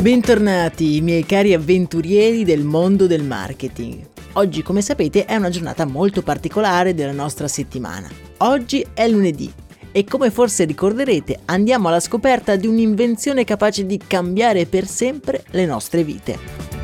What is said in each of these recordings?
Bentornati, miei cari avventurieri del mondo del marketing. Oggi, come sapete, è una giornata molto particolare della nostra settimana. Oggi è lunedì e come forse ricorderete andiamo alla scoperta di un'invenzione capace di cambiare per sempre le nostre vite.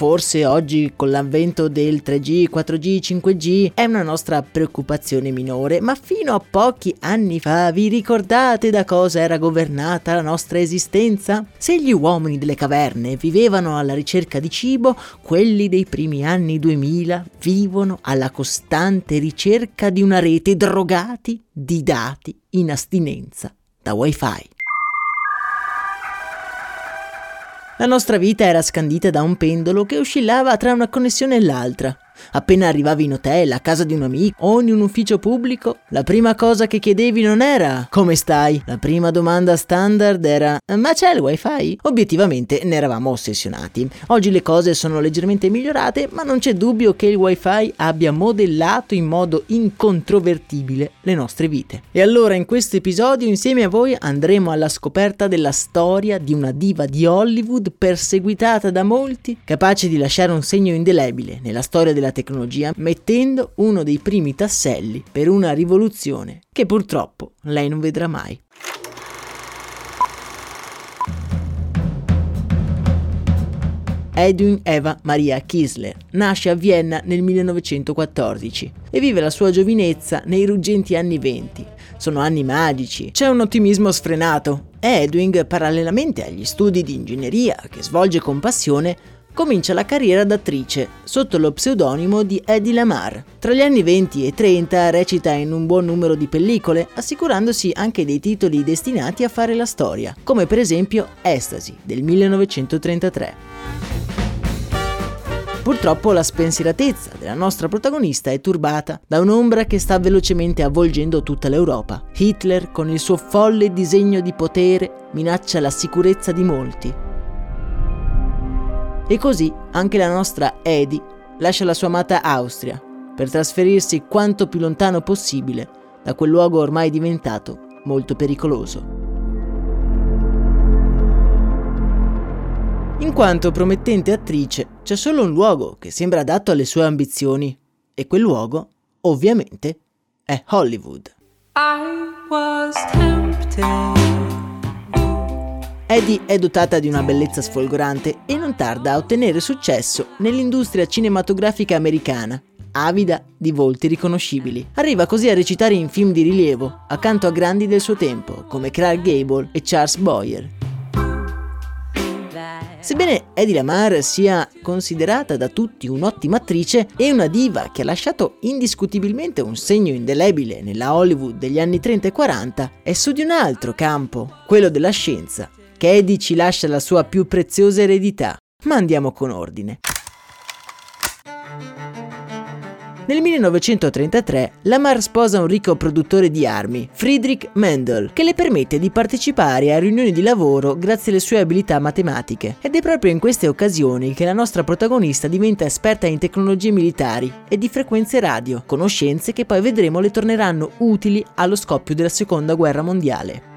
Forse oggi con l'avvento del 3G, 4G, 5G è una nostra preoccupazione minore, ma fino a pochi anni fa vi ricordate da cosa era governata la nostra esistenza? Se gli uomini delle caverne vivevano alla ricerca di cibo, quelli dei primi anni 2000 vivono alla costante ricerca di una rete drogati di dati in astinenza da wifi. La nostra vita era scandita da un pendolo che oscillava tra una connessione e l'altra. Appena arrivavi in hotel, a casa di un amico o in un ufficio pubblico, la prima cosa che chiedevi non era come stai? La prima domanda standard era ma c'è il wifi? Obiettivamente ne eravamo ossessionati. Oggi le cose sono leggermente migliorate, ma non c'è dubbio che il wifi abbia modellato in modo incontrovertibile le nostre vite. E allora in questo episodio insieme a voi andremo alla scoperta della storia di una diva di Hollywood perseguitata da molti, capace di lasciare un segno indelebile nella storia della della tecnologia mettendo uno dei primi tasselli per una rivoluzione che purtroppo lei non vedrà mai. Edwin Eva Maria Kisler nasce a Vienna nel 1914 e vive la sua giovinezza nei ruggenti anni 20. Sono anni magici, c'è un ottimismo sfrenato. Edwin, parallelamente agli studi di ingegneria che svolge con passione, comincia la carriera d'attrice sotto lo pseudonimo di Eddie Lamar. Tra gli anni 20 e 30 recita in un buon numero di pellicole, assicurandosi anche dei titoli destinati a fare la storia, come per esempio Ecstasy del 1933. Purtroppo la spensieratezza della nostra protagonista è turbata da un'ombra che sta velocemente avvolgendo tutta l'Europa. Hitler, con il suo folle disegno di potere, minaccia la sicurezza di molti e così anche la nostra Edi lascia la sua amata Austria per trasferirsi quanto più lontano possibile da quel luogo ormai diventato molto pericoloso. In quanto promettente attrice, c'è solo un luogo che sembra adatto alle sue ambizioni e quel luogo, ovviamente, è Hollywood. I was tempted. Eddie è dotata di una bellezza sfolgorante e non tarda a ottenere successo nell'industria cinematografica americana, avida di volti riconoscibili. Arriva così a recitare in film di rilievo, accanto a grandi del suo tempo, come Clark Gable e Charles Boyer. Sebbene Eddie Lamar sia considerata da tutti un'ottima attrice e una diva che ha lasciato indiscutibilmente un segno indelebile nella Hollywood degli anni 30 e 40, è su di un altro campo, quello della scienza, che Eddie ci lascia la sua più preziosa eredità. Ma andiamo con ordine. Nel 1933 Lamar sposa un ricco produttore di armi, Friedrich Mendel, che le permette di partecipare a riunioni di lavoro grazie alle sue abilità matematiche. Ed è proprio in queste occasioni che la nostra protagonista diventa esperta in tecnologie militari e di frequenze radio, conoscenze che poi vedremo le torneranno utili allo scoppio della Seconda Guerra Mondiale.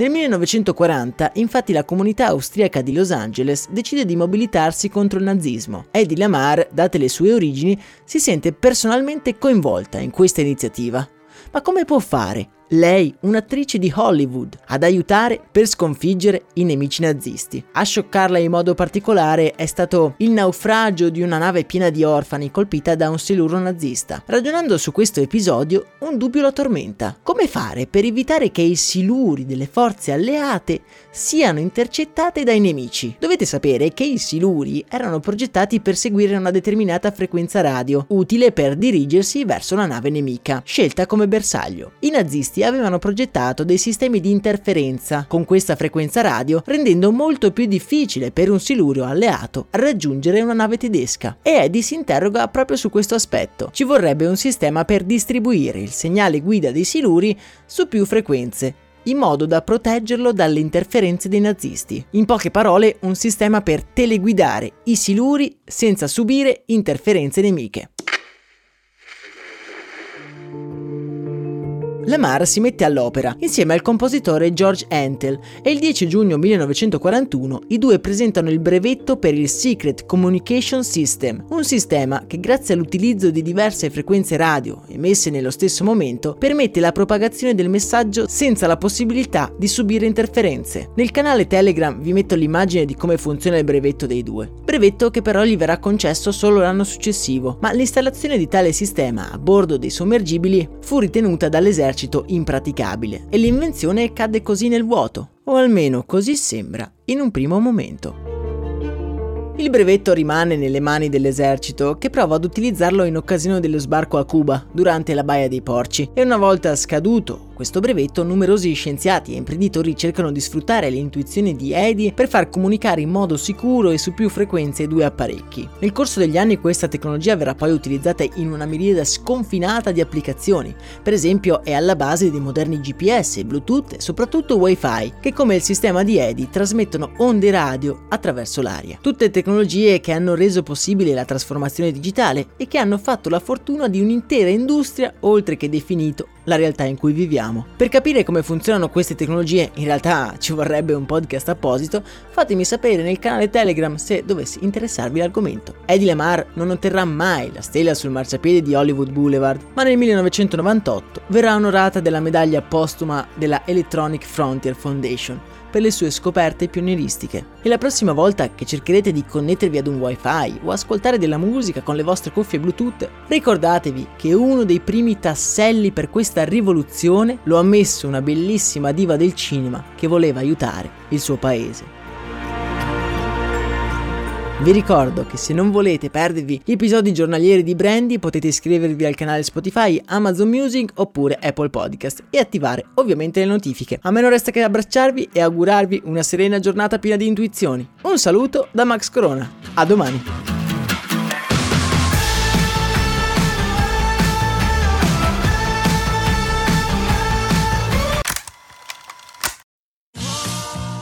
Nel 1940, infatti, la comunità austriaca di Los Angeles decide di mobilitarsi contro il nazismo. Eddie Lamar, date le sue origini, si sente personalmente coinvolta in questa iniziativa. Ma come può fare lei, un'attrice di Hollywood, ad aiutare per sconfiggere i nemici nazisti. A scioccarla in modo particolare è stato il naufragio di una nave piena di orfani colpita da un siluro nazista. Ragionando su questo episodio, un dubbio la tormenta. Come fare per evitare che i siluri delle forze alleate siano intercettate dai nemici? Dovete sapere che i siluri erano progettati per seguire una determinata frequenza radio, utile per dirigersi verso la nave nemica, scelta come bersaglio. I nazisti nazisti avevano progettato dei sistemi di interferenza con questa frequenza radio, rendendo molto più difficile per un silurio alleato raggiungere una nave tedesca. E Eddie si interroga proprio su questo aspetto. Ci vorrebbe un sistema per distribuire il segnale guida dei siluri su più frequenze, in modo da proteggerlo dalle interferenze dei nazisti. In poche parole, un sistema per teleguidare i siluri senza subire interferenze nemiche. Lamar si mette all'opera insieme al compositore George Antel e il 10 giugno 1941 i due presentano il brevetto per il Secret Communication System, un sistema che grazie all'utilizzo di diverse frequenze radio emesse nello stesso momento permette la propagazione del messaggio senza la possibilità di subire interferenze. Nel canale Telegram vi metto l'immagine di come funziona il brevetto dei due, brevetto che però gli verrà concesso solo l'anno successivo, ma l'installazione di tale sistema a bordo dei sommergibili fu ritenuta dall'esercito esercito impraticabile e l'invenzione cadde così nel vuoto, o almeno così sembra in un primo momento. Il brevetto rimane nelle mani dell'esercito che prova ad utilizzarlo in occasione dello sbarco a Cuba durante la Baia dei Porci e una volta scaduto questo brevetto numerosi scienziati e imprenditori cercano di sfruttare le intuizioni di Eddie per far comunicare in modo sicuro e su più frequenze i due apparecchi. Nel corso degli anni questa tecnologia verrà poi utilizzata in una miriade sconfinata di applicazioni, per esempio è alla base dei moderni GPS, Bluetooth e soprattutto Wi-Fi che come il sistema di Eddie trasmettono onde radio attraverso l'aria. Tutte tecnologie che hanno reso possibile la trasformazione digitale e che hanno fatto la fortuna di un'intera industria oltre che definito la realtà in cui viviamo. Per capire come funzionano queste tecnologie, in realtà ci vorrebbe un podcast apposito, fatemi sapere nel canale Telegram se dovessi interessarvi l'argomento. Eddie Lamar non otterrà mai la stella sul marciapiede di Hollywood Boulevard, ma nel 1998 verrà onorata della medaglia postuma della Electronic Frontier Foundation per le sue scoperte pionieristiche. E la prossima volta che cercherete di connettervi ad un wifi o ascoltare della musica con le vostre cuffie Bluetooth, ricordatevi che uno dei primi tasselli per questa rivoluzione lo ha messo una bellissima diva del cinema che voleva aiutare il suo paese. Vi ricordo che se non volete perdervi gli episodi giornalieri di Brandy potete iscrivervi al canale Spotify, Amazon Music oppure Apple Podcast e attivare ovviamente le notifiche. A me non resta che abbracciarvi e augurarvi una serena giornata piena di intuizioni. Un saluto da Max Corona. A domani.